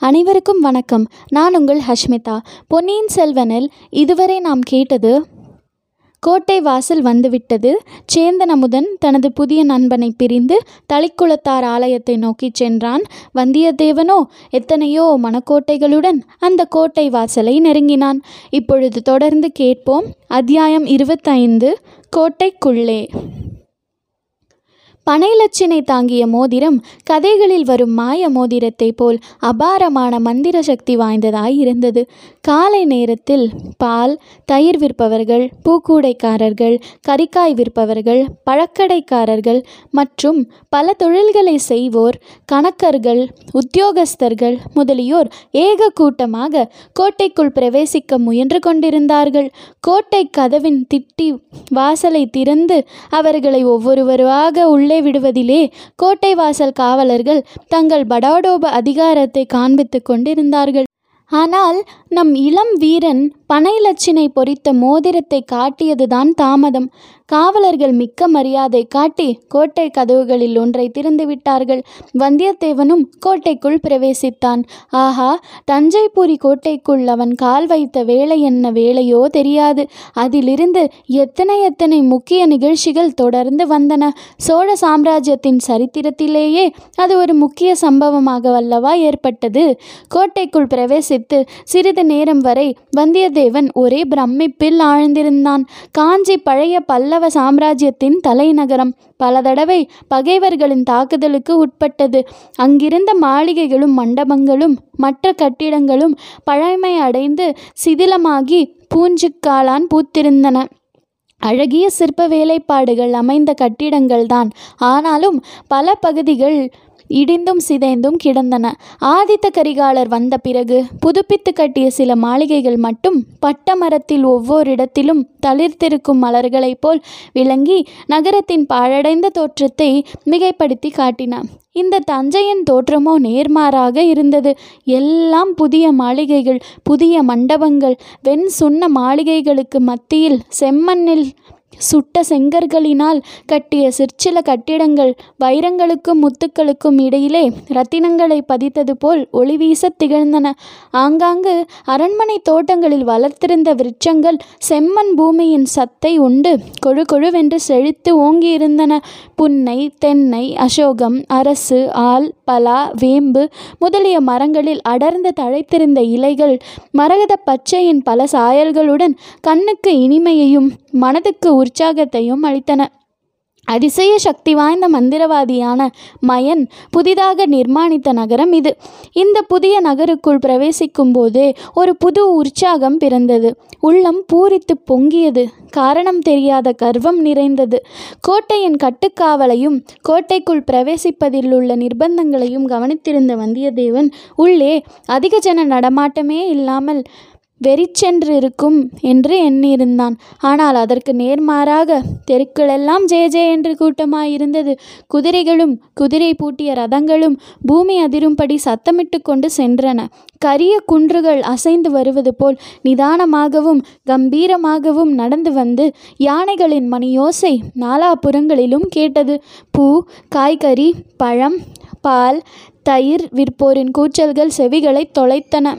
அனைவருக்கும் வணக்கம். நான் உங்கள் ஹஷ்மிதா. பொன்னியின் செல்வனில் இதுவரை நாம் கேட்டது கோட்டை வாசல் வந்துவிட்டது. சேந்தன் அமுதன் தனது புதிய நண்பனை பிரிந்து தளிக்குளத்தார் ஆலயத்தை நோக்கிச் சென்றான். வந்தியத்தேவனோ எத்தனையோ மணக்கோட்டைகளுடன் அந்த கோட்டை வாசலை நெருங்கினான். இப்பொழுது தொடர்ந்து கேட்போம். அத்தியாயம் இருபத்தைந்து கோட்டைக்குள்ளே. பனைலட்சினை தாங்கிய மோதிரம் கதைகளில் வரும் மாய மோதிரத்தை போல் அபாரமான மந்திர சக்தி வாய்ந்ததாய் இருந்தது. காலை நேரத்தில் பால் தயிர் விற்பவர்கள் பூக்கூடைக்காரர்கள் கறிக்காய் விற்பவர்கள் பழக்கடைக்காரர்கள் மற்றும் பல தொழில்களை செய்வோர் கணக்கர்கள் உத்தியோகஸ்தர்கள் முதலியோர் ஏக கூட்டமாக கோட்டைக்குள் பிரவேசிக்க முயன்று கொண்டிருந்தார்கள். கோட்டை கதவின் திட்டி வாசலை திறந்து அவர்களை ஒவ்வொருவராக உள்ளே விடுவதிலே கோட்டை வாசல் காவலர்கள் தங்கள் படாடோப அதிகாரத்தை காண்பித்துக் கொண்டிருந்தார்கள். ஆனால் நம் இளம் வீரன் பனைலட்சினை பொறித்த மோதிரத்தை காட்டியதுதான் தாமதம். காவலர்கள் மிக்க மரியாதை காட்டி கோட்டை கதவுகளில் ஒன்றை திறந்து விட்டார்கள் வந்தியத்தேவனும் கோட்டைக்குள் பிரவேசித்தான். ஆஹா தஞ்சைபுரி கோட்டைக்குள் அவன் கால் வைத்த வேலை என்ன வேலையோ தெரியாது. அதிலிருந்து எத்தனை எத்தனை முக்கிய நிகழ்ச்சிகள் தொடர்ந்து வந்தன. சோழ சாம்ராஜ்யத்தின் சரித்திரத்திலேயே அது ஒரு முக்கிய சம்பவமாக வல்லவா ஏற்பட்டது. கோட்டைக்குள் பிரவேசித்து சிறிது நேரம் வரை வந்தியத்தேவன் ஒரே பிரமிப்பில் ஆழ்ந்திருந்தான். காஞ்சி பழைய பல்லவ சாம்ராஜ்யத்தின் தலைநகரம். பல தடவை பகைவர்களின் தாக்குதலுக்கு உட்பட்டது. அங்கிருந்த மாளிகைகளும் மண்டபங்களும் மற்ற கட்டிடங்களும் பழமை அடைந்து சிதிலமாகி பூஞ்சுக்காளான் பூத்திருந்தன. அழகிய சிற்ப வேலைப்பாடுகள் அமைந்த கட்டிடங்கள்தான். ஆனாலும் பல பகுதிகள் இடிந்தும் சிதைந்தும் கிடந்தன. ஆதித்த கரிகாலர் வந்த பிறகு புதுப்பித்து கட்டிய சில மாளிகைகள் மட்டும் பட்டமரத்தில் ஒவ்வொரு இடத்திலும் தளிர்த்திருக்கும் மலர்களைப் போல் விளங்கி நகரத்தின் பாழடைந்த தோற்றத்தை மிகைப்படுத்தி காட்டின. இந்த தஞ்சையின் தோற்றமோ நேர்மாறாக இருந்தது. எல்லாம் புதிய மாளிகைகள் புதிய மண்டபங்கள் வெண் சுண்ண மாளிகைகளுக்கு மத்தியில் செம்மண்ணில் சுட்ட செங்கற்களினால் கட்டிய சிற்சில கட்டிடங்கள் வைரங்களுக்கும் முத்துக்களுக்கும் இடையிலே ரத்தினங்களை பதித்தது போல் ஒளி வீசத் திகழ்ந்தன. ஆங்காங்கு அரண்மனை தோட்டங்களில் வளர்த்திருந்த விருட்சங்கள் செம்மண் பூமியின் சத்தை உண்டு கொழு கொழுவென்று செழித்து ஓங்கியிருந்தன. புன்னை தென்னை அசோகம் அரசு ஆல் பலா வேம்பு முதலிய மரங்களில் அடர்ந்து தழைத்திருந்த இலைகள் மரகத பச்சையின் பல சாயல்களுடன் கண்ணுக்கு இனிமையையும் மனதுக்கு உற்சாகத்தையும் அளித்தன. அதிசய சக்தி வாய்ந்த மந்திரவாதியான மயன் புதிதாக நிர்மாணித்த நகரம் இது. இந்த புதிய நகருக்குள் பிரவேசிக்கும் போதே ஒரு புது உற்சாகம் பிறந்தது. உள்ளம் பூரித்து பொங்கியது. காரணம் தெரியாத கர்வம் நிறைந்தது. கோட்டையின் கட்டுக்காவலையும் கோட்டைக்குள் பிரவேசிப்பதில் உள்ள நிர்பந்தங்களையும் கவனித்திருந்த வந்தியத்தேவன் உள்ளே அதிக ஜன நடமாட்டமே இல்லாமல் வெறிச்சென்று இருக்கும் என்று எண்ணியிருந்தான். ஆனால் அதற்கு நேர்மாறாக தெருக்களெல்லாம் ஜே ஜே என்று கூட்டமாயிருந்தது. குதிரைகளும் குதிரை பூட்டிய ரதங்களும் பூமி அதிரும்படி சத்தமிட்டு கொண்டு சென்றன. கரிய குன்றுகள் அசைந்து வருவது போல் நிதானமாகவும் கம்பீரமாகவும் நடந்து வந்து யானைகளின் மணியோசை நாலாபுறங்களிலும் கேட்டது. பூ காய்கறி பழம் பால் தயிர் விற்போரின் கூச்சல்கள் செவிகளை தொலைத்தன.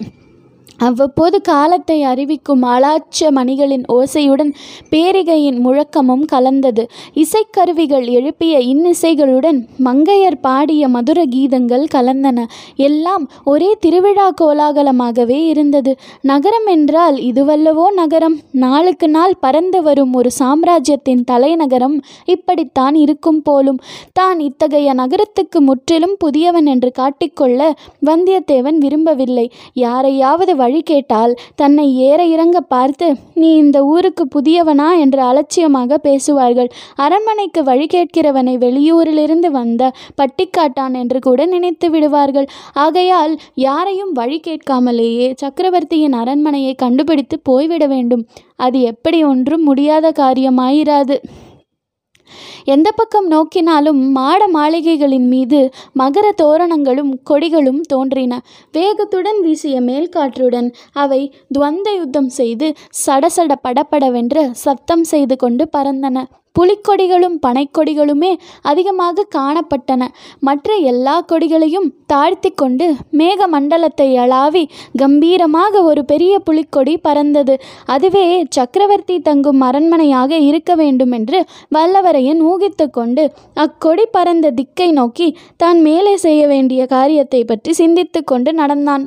அவ்வப்போது காலத்தை அறிவிக்கும் அலாச்ச மணிகளின் ஓசையுடன் பேரிகையின் முழக்கமும் கலந்தது. இசைக்கருவிகள் எழுப்பிய இன்னிசைகளுடன் மங்கையர் பாடிய மதுர கீதங்கள் கலந்தன. எல்லாம் ஒரே திருவிழா கோலாகலமாகவே இருந்தது. நகரம் என்றால் இதுவல்லவோ நகரம். நாளுக்கு நாள் பறந்து வரும் ஒரு சாம்ராஜ்யத்தின் தலைநகரம் இப்படித்தான் இருக்கும் போலும். தான் இத்தகைய நகரத்துக்கு முற்றிலும் புதியவன் என்று காட்டிக்கொள்ள வந்தியத்தேவன் விரும்பவில்லை. யாரையாவது வழி கேட்டால் தன்னை ஏற இறங்க பார்த்து நீ இந்த ஊருக்கு புதியவனா? என்று அலட்சியமாக பேசுவார்கள். அரண்மனைக்கு வழி கேட்கிறவனை வெளியூரிலிருந்து வந்த பட்டிக்காட்டான் என்று கூட நினைத்து விடுவார்கள். ஆகையால் யாரையும் வழி கேட்காமலேயே சக்கரவர்த்தியின் அரண்மனையை கண்டுபிடித்து போய்விட வேண்டும். அது எப்படி ஒன்றும் முடியாத காரியமாயிராது. எந்த பக்கம் நோக்கினாலும் மாட மாளிகைகளின் மீது மகர தோரணங்களும் கொடிகளும் தோன்றின. வேகத்துடன் வீசிய மேல்காற்றுடன் அவை துவந்த யுத்தம் செய்து சடசட படபடவென்று சத்தம் செய்து கொண்டு பறந்தன. புலிக்கொடிகளும் பனைக்கொடிகளுமே அதிகமாக காணப்பட்டன. மற்ற எல்லா கொடிகளையும் தாழ்த்தி கொண்டு மேக மண்டலத்தை அளாவி கம்பீரமாக ஒரு பெரிய புலிக்கொடி பறந்தது. அதுவே சக்கரவர்த்தி தங்கும் அரண்மனையாக இருக்க வேண்டும் என்று வல்லவரையன் ஊகித்து கொண்டு அக்கொடி பறந்த திக்கை நோக்கி தான் மேலே செய்ய வேண்டிய காரியத்தை பற்றி சிந்தித்து கொண்டு நடந்தான்.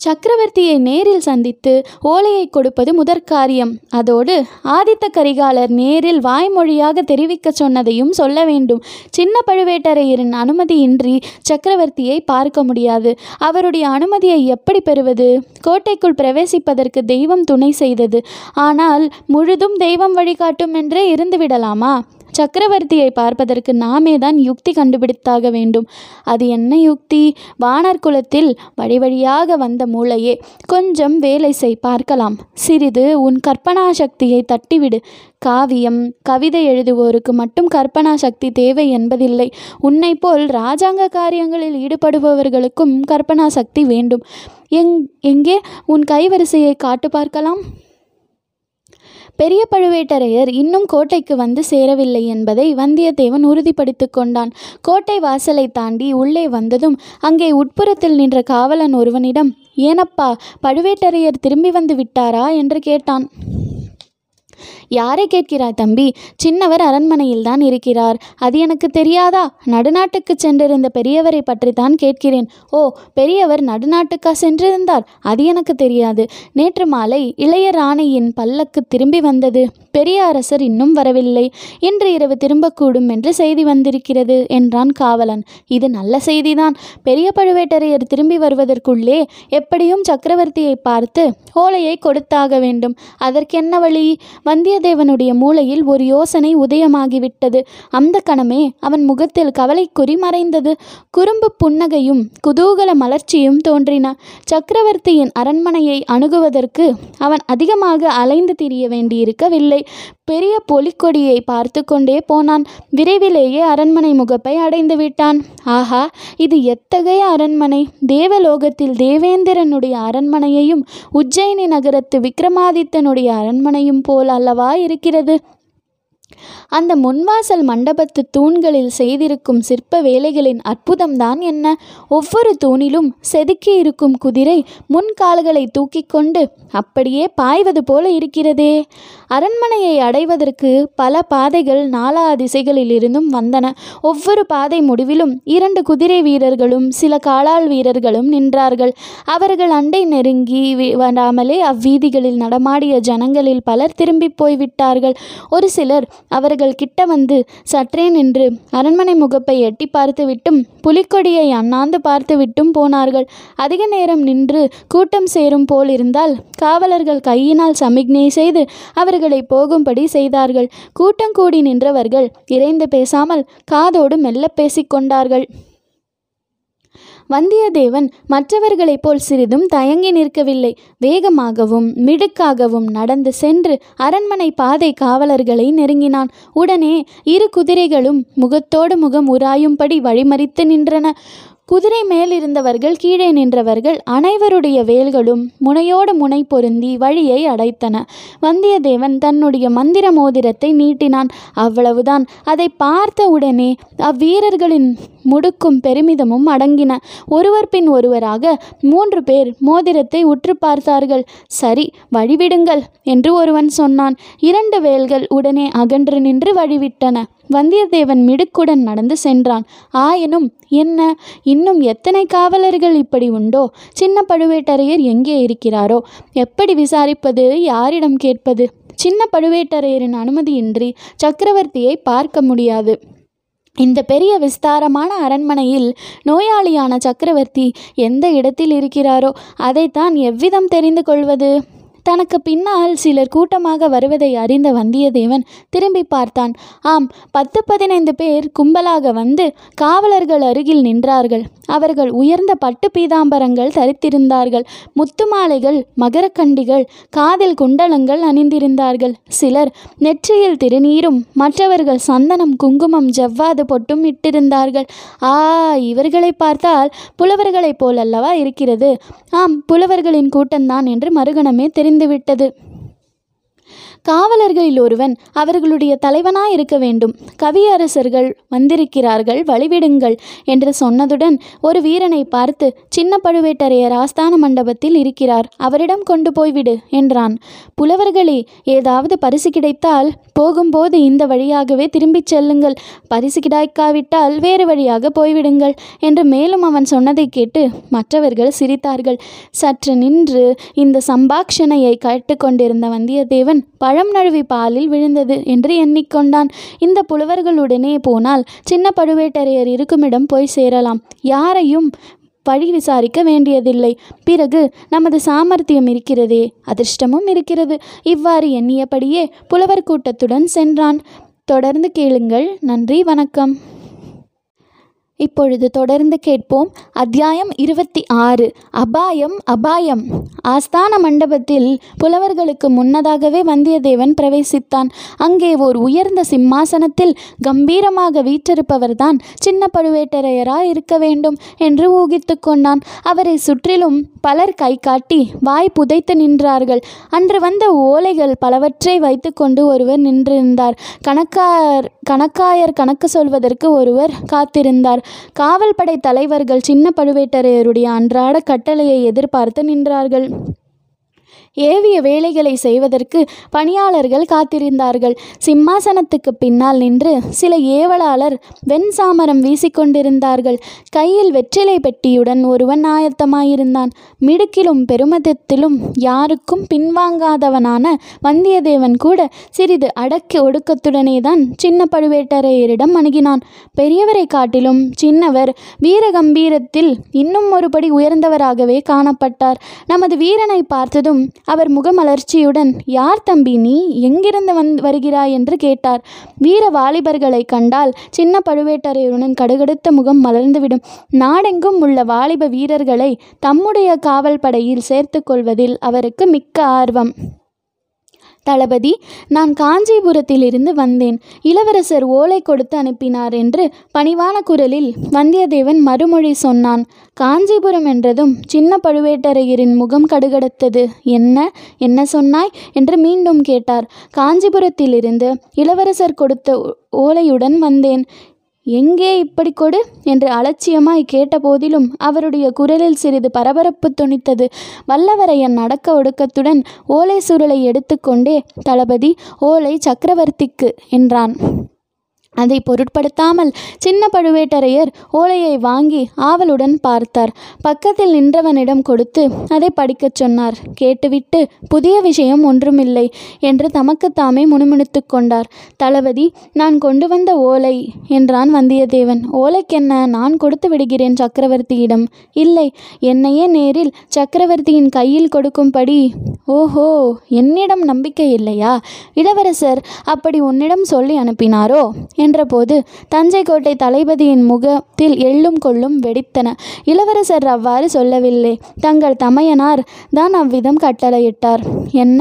சக்கரவர்த்தியை நேரில் சந்தித்து ஓலையை கொடுப்பது முதற்காரியம் அதோடு ஆதித்த கரிகாலர் நேரில் வாய்மொழியாக தெரிவிக்கச் சொன்னதையும் சொல்ல வேண்டும். சின்ன பழுவேட்டரையரின் அனுமதியின்றி சக்கரவர்த்தியை பார்க்க முடியாது. அவருடைய அனுமதியை எப்படி பெறுவது? கோட்டைக்குள் பிரவேசிப்பதற்கு தெய்வம் துணை செய்தது. ஆனால் முழுதும் தெய்வம் வழிகாட்டும் என்றே இருந்துவிடலாமா? சக்கரவர்த்தியை பார்ப்பதற்கு நாமே தான் யுக்தி கண்டுபிடித்தாக வேண்டும். அது என்ன யுக்தி? வானர் குலத்தில் வழி வழியாக வந்த மூளையே கொஞ்சம் வேலை செய் பார்க்கலாம். சிறிது உன் கற்பனா சக்தியை தட்டிவிடு. காவியம் கவிதை எழுதுவோருக்கு மட்டும் கற்பனா சக்தி தேவை என்பதில்லை. உன்னை போல் ராஜாங்க காரியங்களில் ஈடுபடுபவர்களுக்கும் கற்பனா சக்தி வேண்டும். எங் எங்கே? உன் கைவரிசையை காட்டு பார்க்கலாம். பெரிய பழுவேட்டரையர் இன்னும் கோட்டைக்கு வந்து சேரவில்லை என்பதை வந்தியத்தேவன் உறுதிப்படுத்திக் கொண்டான். கோட்டை வாசலை தாண்டி உள்ளே வந்ததும் அங்கே உட்புறத்தில் நின்ற காவலன் ஒருவனிடம் ஏனப்பா பழுவேட்டரையர் திரும்பி வந்து விட்டாரா? என்று கேட்டான். யாரை கேட்கிறாய் தம்பி? சின்னவர் அரண்மனையில் தான் இருக்கிறார். அது எனக்கு தெரியாதா? நடுநாட்டுக்கு சென்றிருந்த பெரியவரை பற்றி தான் கேட்கிறேன். ஓ பெரியவர் நடுநாட்டுக்கா சென்றிருந்தார்? அது எனக்கு தெரியாது. நேற்று மாலை இளைய ராணியின் பல்லக்கு திரும்பி வந்தது. பெரிய அரசர் இன்னும் வரவில்லை. இன்று இரவு திரும்பக்கூடும் என்று செய்தி வந்திருக்கிறது என்றான் காவலன். இது நல்ல செய்திதான். பெரிய பழுவேட்டரையர் திரும்பி வருவதற்குள்ளே எப்படியும் சக்கரவர்த்தியை பார்த்து ஓலையை கொடுத்தாக வேண்டும். அதற்கென்ன வழி? வந்தியத்தேவனுடைய மூளையில் ஒரு யோசனை உதயமாகிவிட்டது. அந்த கணமே அவன் முகத்தில் கவலைக்குறி மறைந்தது. குறும்பு புன்னகையும் குதூகல மலர்ச்சியும் தோன்றின. சக்கரவர்த்தியின் அரண்மனையை அணுகுவதற்கு அவன் அதிகமாக அலைந்து திரிய வேண்டியிருக்கவில்லை. பெரிய பொலிக்கொடியை பார்த்து கொண்டே போனான். விரைவிலேயே அரண்மனை முகப்பை அடைந்து விட்டான். ஆஹா இது எத்தகைய அரண்மனை? தேவலோகத்தில் தேவேந்திரனுடைய அரண்மனையையும் உஜ்ஜயினி நகரத்து விக்ரமாதித்தனுடைய அரண்மனையும் போல அல்லவா இருக்கிறது? அந்த முன்வாசல் மண்டபத்து தூண்களில் செய்திருக்கும் சிற்ப வேலைகளின் அற்புதம்தான் என்ன? ஒவ்வொரு தூணிலும் செதுக்கி இருக்கும் குதிரை முன்கால்களை தூக்கி கொண்டு அப்படியே பாய்வது போல இருக்கிறதே. அரண்மனையை அடைவதற்கு பல பாதைகள் நாலா திசைகளில் இருந்தும் வந்தன. ஒவ்வொரு பாதை முடிவிலும் இரண்டு குதிரை வீரர்களும் சில காலாள் வீரர்களும் நின்றார்கள். அவர்கள் அண்டை நெருங்கி வராமலே அவ்வீதிகளில் நடமாடிய ஜனங்களில் பலர் திரும்பி போய்விட்டார்கள். ஒரு சிலர் அவர்கள் கிட்ட வந்து சற்றே நின்று அரண்மனை முகப்பை எட்டி பார்த்துவிட்டும் புலிக்கொடியை அண்ணாந்து பார்த்துவிட்டும் போனார்கள். அதிக நேரம் நின்று கூட்டம் சேரும் போல் இருந்தால் காவலர்கள் கையினால் சமிக்ஞை செய்து அவர்களை போகும்படி செய்தார்கள். கூட்டம் கூடி நின்றவர்கள் இறைந்து பேசாமல் காதோடு மெல்ல பேசிக்கொண்டார்கள் வந்தியத்தேவன் மற்றவர்களைப் போல் சிறிதும் தயங்கி நிற்கவில்லை. வேகமாகவும் மிடுக்காகவும் நடந்து சென்று அரண்மனை பாதை காவலர்களை நெருங்கினான். உடனே இரு குதிரைகளும் முகத்தோடு முகம் உராயும்படி வழிமறித்து நின்றன. குதிரை மேல் இருந்தவர்கள் கீழே நின்றவர்கள் அனைவருடைய வேல்களும் முனையோடு முனை பொருந்தி வழியை அடைத்தன. வந்தியத்தேவன் தன்னுடைய மந்திர மோதிரத்தை நீட்டினான். அவ்வளவுதான். அதை பார்த்த உடனே அவ்வீரர்களின் முடுக்கும் பெருமிதமும் அடங்கின. ஒருவர் பின் ஒருவராக மூன்று பேர் மோதிரத்தை உற்று பார்த்தார்கள். சரி வழிவிடுங்கள் என்று ஒருவன் சொன்னான். இரண்டு வேல்கள் உடனே அகன்று நின்று வழிவிட்டன. வந்தியத்தேவன் மிடுக்குடன் நடந்து சென்றான். ஆயினும் என்ன? இன்னும் எத்தனை காவலர்கள் இப்படி உண்டோ? சின்ன பழுவேட்டரையர் எங்கே இருக்கிறாரோ? எப்படி விசாரிப்பது? யாரிடம் கேட்பது? சின்ன பழுவேட்டரையரின் அனுமதியின்றி சக்கரவர்த்தியை பார்க்க முடியாது. இந்த பெரிய விஸ்தாரமான அரண்மனையில் நோயாளியான சக்கரவர்த்தி எந்த இடத்தில் இருக்கிறாரோ அதைத்தான் எவ்விதம் தெரிந்து கொள்வது? தனக்கு பின்னால் சிலர் கூட்டமாக வருவதை அறிந்த வந்தியத்தேவன் திரும்பி பார்த்தான். ஆம் பத்து பதினைந்து பேர் கும்பலாக வந்து காவலர்கள் அருகில் நின்றார்கள். அவர்கள் உயர்ந்த பட்டு பீதாம்பரங்கள் தரித்திருந்தார்கள். முத்து மாலைகள் மகரக்கண்டிகள் காதில் குண்டலங்கள் அணிந்திருந்தார்கள். சிலர் நெற்றியில் திருநீரும் மற்றவர்கள் சந்தனம் குங்குமம் ஜவ்வாது பொட்டும் இட்டிருந்தார்கள். ஆ இவர்களை பார்த்தால் புலவர்களைப் போலல்லவா இருக்கிறது? ஆம் புலவர்களின் கூட்டம்தான் என்று மறுகணமே முடிந்துவிட்டது காவலர்களில் ஒருவன் அவர்களுடைய தலைவனாய் இருக்க வேண்டும். கவியரசர்கள் வந்திருக்கிறார்கள் வழிவிடுங்கள் என்று சொன்னதுடன் ஒரு வீரனை பார்த்து சின்ன பழுவேட்டரையர் ஆஸ்தான மண்டபத்தில் இருக்கிறார் அவரிடம் கொண்டு போய்விடு என்றான். புலவர்களே ஏதாவது பரிசு கிடைத்தால் போகும்போது இந்த வழியாகவே திரும்பிச் செல்லுங்கள். பரிசு கிடைக்காவிட்டால் வேறு வழியாக போய்விடுங்கள் என்று மேலும் அவன் சொன்னதை கேட்டு மற்றவர்கள் சிரித்தார்கள். சற்று நின்று இந்த சம்பாக்ஷணையை கேட்டுக்கொண்டிருந்த வந்தியத்தேவன் பழம் நழுவி பாலில் விழுந்தது என்று எண்ணிக்கொண்டான். இந்த புலவர்களுடனே போனால் சின்ன பழுவேட்டரையர் இருக்குமிடம் போய் சேரலாம். யாரையும் வழி விசாரிக்க வேண்டியதில்லை. பிறகு நமது சாமர்த்தியம் இருக்கிறதே அதிர்ஷ்டமும் இருக்கிறது. இவ்வாறு எண்ணியபடியே புலவர் கூட்டத்துடன் சென்றான். தொடர்ந்து கேளுங்கள். நன்றி வணக்கம். இப்பொழுது தொடர்ந்து கேட்போம். அத்தியாயம் இருபத்தி ஆறு. அபாயம் அபாயம். ஆஸ்தான மண்டபத்தில் புலவர்களுக்கு முன்னதாகவே வந்தியத்தேவன் பிரவேசித்தான். அங்கே ஓர் உயர்ந்த சிம்மாசனத்தில் கம்பீரமாக வீற்றிருப்பவர்தான் சின்ன பழுவேட்டரையரா இருக்க வேண்டும் என்று ஊகித்து கொண்டான். அவரை சுற்றிலும் பலர் கை காட்டி வாய் புதைத்து நின்றார்கள். அன்று வந்த ஓலைகள் பலவற்றை வைத்துக்கொண்டு ஒருவர் நின்றிருந்தார். கணக்கார் கணக்காயர் கணக்கு சொல்வதற்கு ஒருவர் காத்திருந்தார். காவல்படை தலைவர்கள் சின்ன பழுவேட்டரையருடைய அன்றாட கட்டளையை எதிர்பார்த்து நின்றார்கள். ஏவிய வேலைகளை செய்வதற்கு பணியாளர்கள் காத்திருந்தார்கள். சிம்மாசனத்துக்கு பின்னால் நின்று சில ஏவலாளர் வெண் சாமரம் வீசிக்கொண்டிருந்தார்கள். கையில் வெற்றிலை பெட்டியுடன் ஒருவன் ஆயத்தமாயிருந்தான். மிடுக்கிலும் பெருமதத்திலும் யாருக்கும் பின்வாங்காதவனான வந்தியத்தேவன் கூட சிறிது அடக்கி ஒடுக்கத்துடனே தான் சின்ன பழுவேட்டரையரிடம் அணுகினான். பெரியவரை காட்டிலும் சின்னவர் வீரகம்பீரத்தில் இன்னும் ஒருபடி உயர்ந்தவராகவே காணப்பட்டார். நமது வீரனை பார்த்ததும் அவர் முகமலர்ச்சியுடன் யார் தம்பி நீ? எங்கிருந்து வந் வருகிறாய்? என்று கேட்டார். வீர வாலிபர்களை கண்டால் சின்ன பழுவேட்டரையருடன் கடுகடுத்த முகம் மலர்ந்துவிடும். நாடெங்கும் உள்ள வாலிப வீரர்களை தம்முடைய காவல் படையில் சேர்த்து கொள்வதில் அவருக்கு மிக்க ஆர்வம். தளபதி நான் காஞ்சிபுரத்திலிருந்து வந்தேன். இளவரசர் ஓலை கொடுத்து அனுப்பினார் என்று பணிவான குரலில் வந்தியத்தேவன் மறுமொழி சொன்னான். காஞ்சிபுரம் என்றதும் சின்ன பழுவேட்டரையரின் முகம் கடுகடுத்தது. என்ன என்ன சொன்னாய்? என்று மீண்டும் கேட்டார். காஞ்சிபுரத்திலிருந்து இளவரசர் கொடுத்த ஓலையுடன் வந்தேன். எங்கே இப்படி கொடு? என்று அலட்சியமாய் கேட்ட போதிலும் அவருடைய குரலில் சிறிது பரபரப்பு துணித்தது வல்லவரையன் நடக்க ஒடுக்கத்துடன் ஓலை சுருளை எடுத்துக்கொண்டே தளபதி ஓலை சக்கரவர்த்திக்கு என்றான். அதை பொருட்படுத்தாமல் சின்ன பழுவேட்டரையர் ஓலையை வாங்கி ஆவலுடன் பார்த்தார். பக்கத்தில் நின்றவனிடம் கொடுத்து அதை படிக்கச் சொன்னார். கேட்டுவிட்டு புதிய விஷயம் ஒன்றுமில்லை என்று தமக்குத்தாமே முணுமுணுத்து கொண்டார். தளபதி நான் கொண்டு வந்த ஓலை என்றான் வந்தியத்தேவன். ஓலைக்கென்ன? நான் கொடுத்து விடுகிறேன் சக்கரவர்த்தியிடம். இல்லை என்னையே நேரில் சக்கரவர்த்தியின் கையில் கொடுக்கும்படி. ஓஹோ என்னிடம் நம்பிக்கை இல்லையா? இளவரசர் அப்படி உன்னிடம் சொல்லி அனுப்பினாரோ? என்றபோது தஞ்சை கோட்டை தளபதியின் முகத்தில் எள்ளும் கொள்ளும் வெடித்தன. இளவரசர் அவ்வாறு சொல்லவில்லை. தங்கள் தமையனார் தான் அவ்விதம் கட்டளையிட்டார். என்ன?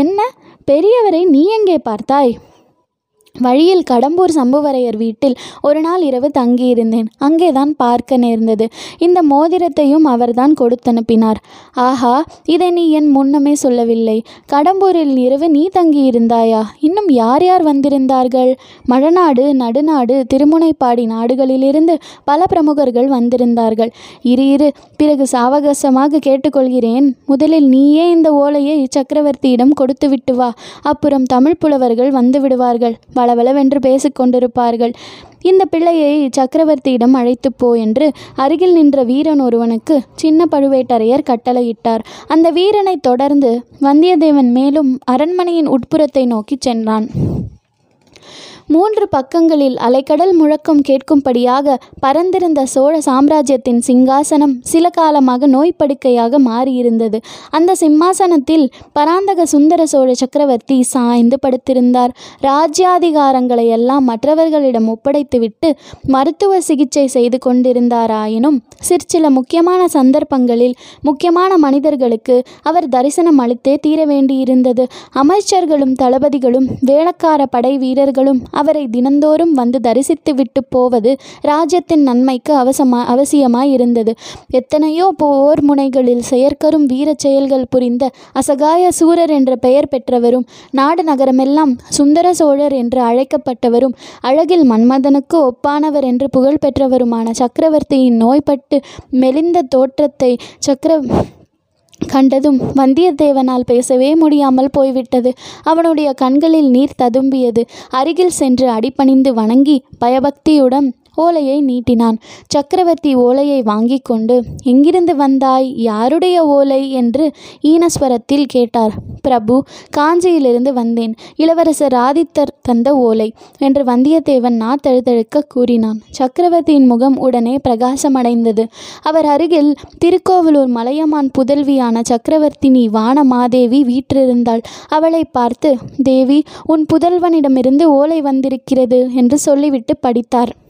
என்ன? பெரியவரை நீ எங்கே பார்த்தாய்? வழியில் கடம்பூர் சம்புவரையர் வீட்டில் ஒரு நாள் இரவு தங்கியிருந்தேன். அங்கேதான் பார்க்க நேர்ந்தது. இந்த மோதிரத்தையும் அவர்தான் கொடுத்தனுப்பினார். ஆஹா இதை நீ என் முன்னமே சொல்லவில்லை. கடம்பூரில் இரவு நீ தங்கியிருந்தாயா? இன்னும் யார் யார் வந்திருந்தார்கள்? மழநாடு நடுநாடு திருமுனைப்பாடி நாடுகளிலிருந்து பல பிரமுகர்கள் வந்திருந்தார்கள். இரு இரு பிறகு சாவகாசமாக கேட்டுக்கொள்கிறேன். முதலில் நீயே இந்த ஓலையை சக்கரவர்த்தியிடம் கொடுத்து விட்டு வா. அப்புறம் தமிழ் புலவர்கள் வந்து விடுவார்கள். வளவளவென்று பேசிக்கொண்டிருப்பார்கள். இந்த பிள்ளையை சக்கரவர்த்தியிடம் அழைத்து போ என்று அருகில் நின்ற வீரன் ஒருவனுக்கு சின்ன பழுவேட்டரையர் கட்டளையிட்டார். அந்த வீரனை தொடர்ந்து வந்தியத்தேவன் மேலும் அரண்மனையின் உட்புறத்தை நோக்கிச் சென்றான். மூன்று பக்கங்களில் அலைக்கடல் முழக்கம் கேட்கும்படியாக பரந்திருந்த சோழ சாம்ராஜ்யத்தின் சிங்காசனம் சில காலமாக நோய்ப்படுக்கையாக மாறியிருந்தது. அந்த சிம்மாசனத்தில் பராந்தக சுந்தர சோழ சக்கரவர்த்தி சாய்ந்து படுத்திருந்தார். ராஜ்யாதிகாரங்களை எல்லாம் மற்றவர்களிடம் ஒப்படைத்துவிட்டு மருத்துவ சிகிச்சை செய்து கொண்டிருந்தாராயினும் சிற்சில முக்கியமான சந்தர்ப்பங்களில் முக்கியமான மனிதர்களுக்கு அவர் தரிசனம் அளித்தே தீர வேண்டியிருந்தது அமைச்சர்களும் தளபதிகளும் வேளக்கார படை வீரர்களும் அவரை தினந்தோறும் வந்து தரிசித்து விட்டு போவது ராஜ்யத்தின் நன்மைக்கு அவசமா அவசியமாய் இருந்தது எத்தனையோ போர் முனைகளில் செயற்கரும் வீரச் செயல்கள் புரிந்த அசகாய சூரர் என்ற பெயர் பெற்றவரும் நாடு நகரமெல்லாம் சுந்தர சோழர் என்று அழைக்கப்பட்டவரும் அழகில் மன்மதனுக்கு ஒப்பானவர் என்று புகழ் பெற்றவருமான சக்கரவர்த்தியின் நோய்பட்டு மெலிந்த தோற்றத்தை சக்கர கண்டதும் வந்தியத்தேவனால் பேசவே முடியாமல் போய்விட்டது. அவனுடைய கண்களில் நீர் ததும்பியது. அருகில் சென்று அடிபணிந்து வணங்கி பயபக்தியுடன் ஓலையை நீட்டினான். சக்கரவர்த்தி ஓலையை வாங்கி கொண்டு எங்கிருந்து வந்தாய்? யாருடைய ஓலை? என்று ஈனஸ்வரத்தில் கேட்டார். பிரபு காஞ்சியிலிருந்து வந்தேன். இளவரசர் ஆதித்தர் தந்த ஓலை என்று வந்தியத்தேவன் நா தழுதழுக்க கூறினான். சக்கரவர்த்தியின் முகம் உடனே பிரகாசமடைந்தது. அவர் அருகில் திருக்கோவலூர் மலையமான் புதல்வியான சக்கரவர்த்தினி வானமாதேவி வீற்றிருந்தாள். அவளை பார்த்து தேவி உன் புதல்வனிடமிருந்து ஓலை வந்திருக்கிறது என்று சொல்லிவிட்டு படித்தார்.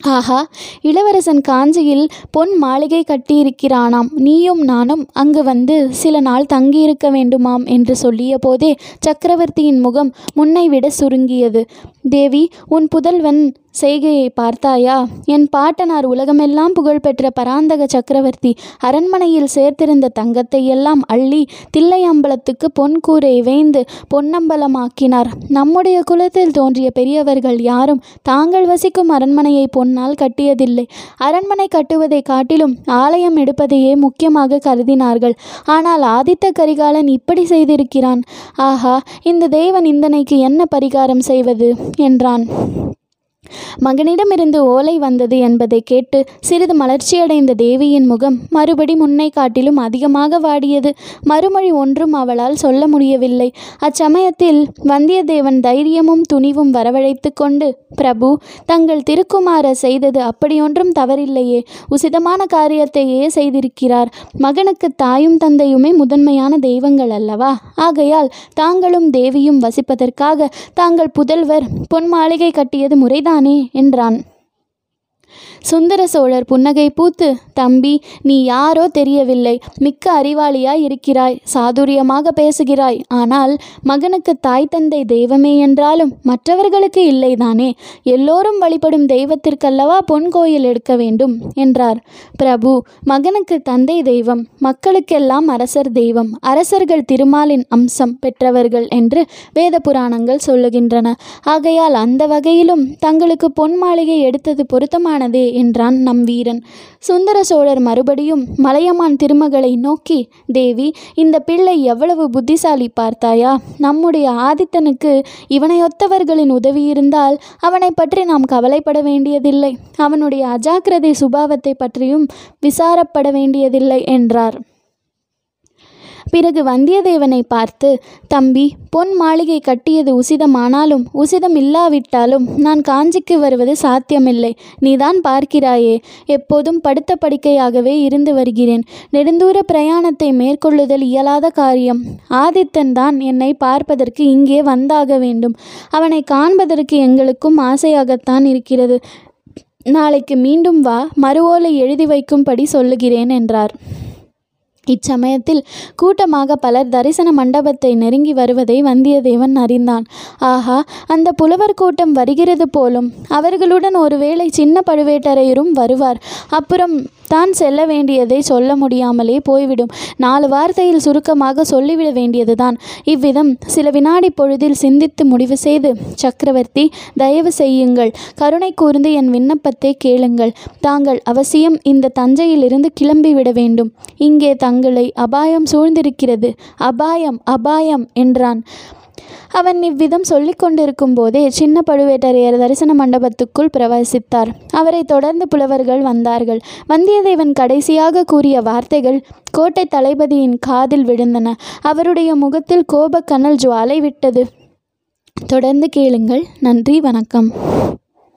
ஆஹா இளவரசன் காஞ்சியில் பொன் மாளிகை கட்டியிருக்கிறானாம். நீயும் நானும் அங்கு வந்து சில நாள் தங்கியிருக்க வேண்டுமாம் என்று சொல்லிய போதே சக்கரவர்த்தியின் முகம் முன்னை விட சுருங்கியது. தேவி உன் புதல்வன் செய்கையை பார்த்தாயா? என் பாட்டனார் உலகமெல்லாம் புகழ்பெற்ற பராந்தக சக்கரவர்த்தி. அரண்மனையில் சேர்த்திருந்த தங்கத்தை எல்லாம் அள்ளி தில்லையம்பலத்துக்கு பொன் கூரை வேந்து பொன்னம்பலமாக்கினார். நம்முடைய குலத்தில் தோன்றிய பெரியவர்கள் யாரும் தாங்கள் வசிக்கும் அரண்மனையை பொன்னால் கட்டியதில்லை. அரண்மனை கட்டுவதை காட்டிலும் ஆலயம் எடுப்பதையே முக்கியமாக கருதினார்கள். ஆனால் ஆதித்த கரிகாலன் இப்படி செய்திருக்கிறான். ஆஹா இந்த தெய்வ நிந்தனைக்கு என்ன பரிகாரம் செய்வது? என்றான். மகனிடமிருந்து ஓலை வந்தது என்பதை கேட்டு சிறிது மலர்ச்சியடைந்த தேவியின் முகம் மறுபடி முன்னை காட்டிலும் அதிகமாக வாடியது. மறுமொழி ஒன்றும் அவளால் சொல்ல முடியவில்லை. அச்சமயத்தில் வந்தியத்தேவன் தைரியமும் துணிவும் வரவழைத்து கொண்டு பிரபு தங்கள் திருக்குமார செய்தது அப்படியொன்றும் தவறில்லையே. உசிதமான காரியத்தையே செய்திருக்கிறார். மகனுக்கு தாயும் தந்தையுமே முதன்மையான தெய்வங்கள் அல்லவா? ஆகையால் தாங்களும் தேவியும் வசிப்பதற்காக தாங்கள் புதல்வர் பொன் மாளிகை கட்டியது முறைதான். என்றான். சுந்தர சோழர் புன்னகை பூத்து தம்பி நீ யாரோ தெரியவில்லை. மிக்க அறிவாளியாய் இருக்கிறாய் சாதுரியமாக பேசுகிறாய். ஆனால் மகனுக்கு தாய் தந்தை தெய்வமே என்றாலும் மற்றவர்களுக்கு இல்லைதானே. எல்லோரும் வழிபடும் தெய்வத்திற்கல்லவா பொன் கோயில் எடுக்க வேண்டும்? என்றார். பிரபு மகனுக்கு தந்தை தெய்வம் மக்களுக்கெல்லாம் அரசர் தெய்வம் அரசர்கள் திருமாலின் அம்சம் பெற்றவர்கள் என்று வேத புராணங்கள் சொல்லுகின்றன. ஆகையால் அந்த வகையிலும் தங்களுக்கு பொன் மாளிகை எடுத்தது பொருத்தமான பொருத்தமானதே என்றான் நம் வீரன். சுந்தர சோழர் மறுபடியும் மலையமான் திருமகளை நோக்கி தேவி இந்த பிள்ளை எவ்வளவு புத்திசாலி பார்த்தாயா? நம்முடைய ஆதித்தனுக்கு இவனையொத்தவர்களின் உதவி இருந்தால் அவனை பற்றி நாம் கவலைப்பட வேண்டியதில்லை. அவனுடைய அஜாக்கிரதை சுபாவத்தை பற்றியும் விசாரப்பட வேண்டியதில்லை என்றார். பிறகு வந்தியத்தேவனை பார்த்து தம்பி பொன் மாளிகை கட்டியது உசிதமானாலும் உசிதம் இல்லாவிட்டாலும் நான் காஞ்சிக்கு வருவது சாத்தியமில்லை. நீதான் பார்க்கிறாயே. எப்போதும் படுத்த படுக்கையாகவே இருந்து வருகிறேன். நெடுந்தூர பிரயாணத்தை மேற்கொள்ளுதல் இயலாத காரியம். ஆதித்தன் தான் என்னை பார்ப்பதற்கு இங்கே வந்தாக வேண்டும். அவனை காண்பதற்கு எங்களுக்கும் ஆசையாகத்தான் இருக்கிறது. நாளைக்கு மீண்டும் வா. மறுவோலை எழுதி வைக்கும்படி சொல்லுகிறேன் என்றார். இச்சமயத்தில் கூட்டமாக பலர் தரிசன மண்டபத்தை நெருங்கி வருவதை வந்தியத்தேவன் அறிந்தான். ஆஹா அந்த புலவர் கூட்டம் வருகிறது போலும் அவர்களுடன் ஒருவேளை சின்ன பழுவேட்டரையரும் வருவார். அப்புறம் தான் செல்ல வேண்டியதை சொல்ல முடியாமலே போய்விடும். நாலு வார்த்தையில் சுருக்கமாக சொல்லிவிட வேண்டியதுதான். இவ்விதம் சில வினாடி பொழுதில் சிந்தித்து முடிவு செய்து சக்கரவர்த்தி தயவு செய்யுங்கள். கருணை கூர்ந்து என் விண்ணப்பத்தை கேளுங்கள். தாங்கள் அவசியம் இந்த தஞ்சையிலிருந்து கிளம்பிவிட வேண்டும். இங்கே தங்களை அபாயம் சூழ்ந்திருக்கிறது. அபாயம் அபாயம் என்றான். அவன் இவ்விதம் சொல்லிக் கொண்டிருக்கும் போதே சின்ன பழுவேட்டரையர் தரிசன மண்டபத்துக்குள் பிரவேசித்தார். அவரை தொடர்ந்து புலவர்கள் வந்தார்கள். வந்தியத்தேவன் கடைசியாக கூறிய வார்த்தைகள் கோட்டை தளபதியின் காதில் விழுந்தன. அவருடைய முகத்தில் கோபக்கனல் ஜுவாலை விட்டது. தொடர்ந்து கேளுங்கள். நன்றி வணக்கம்.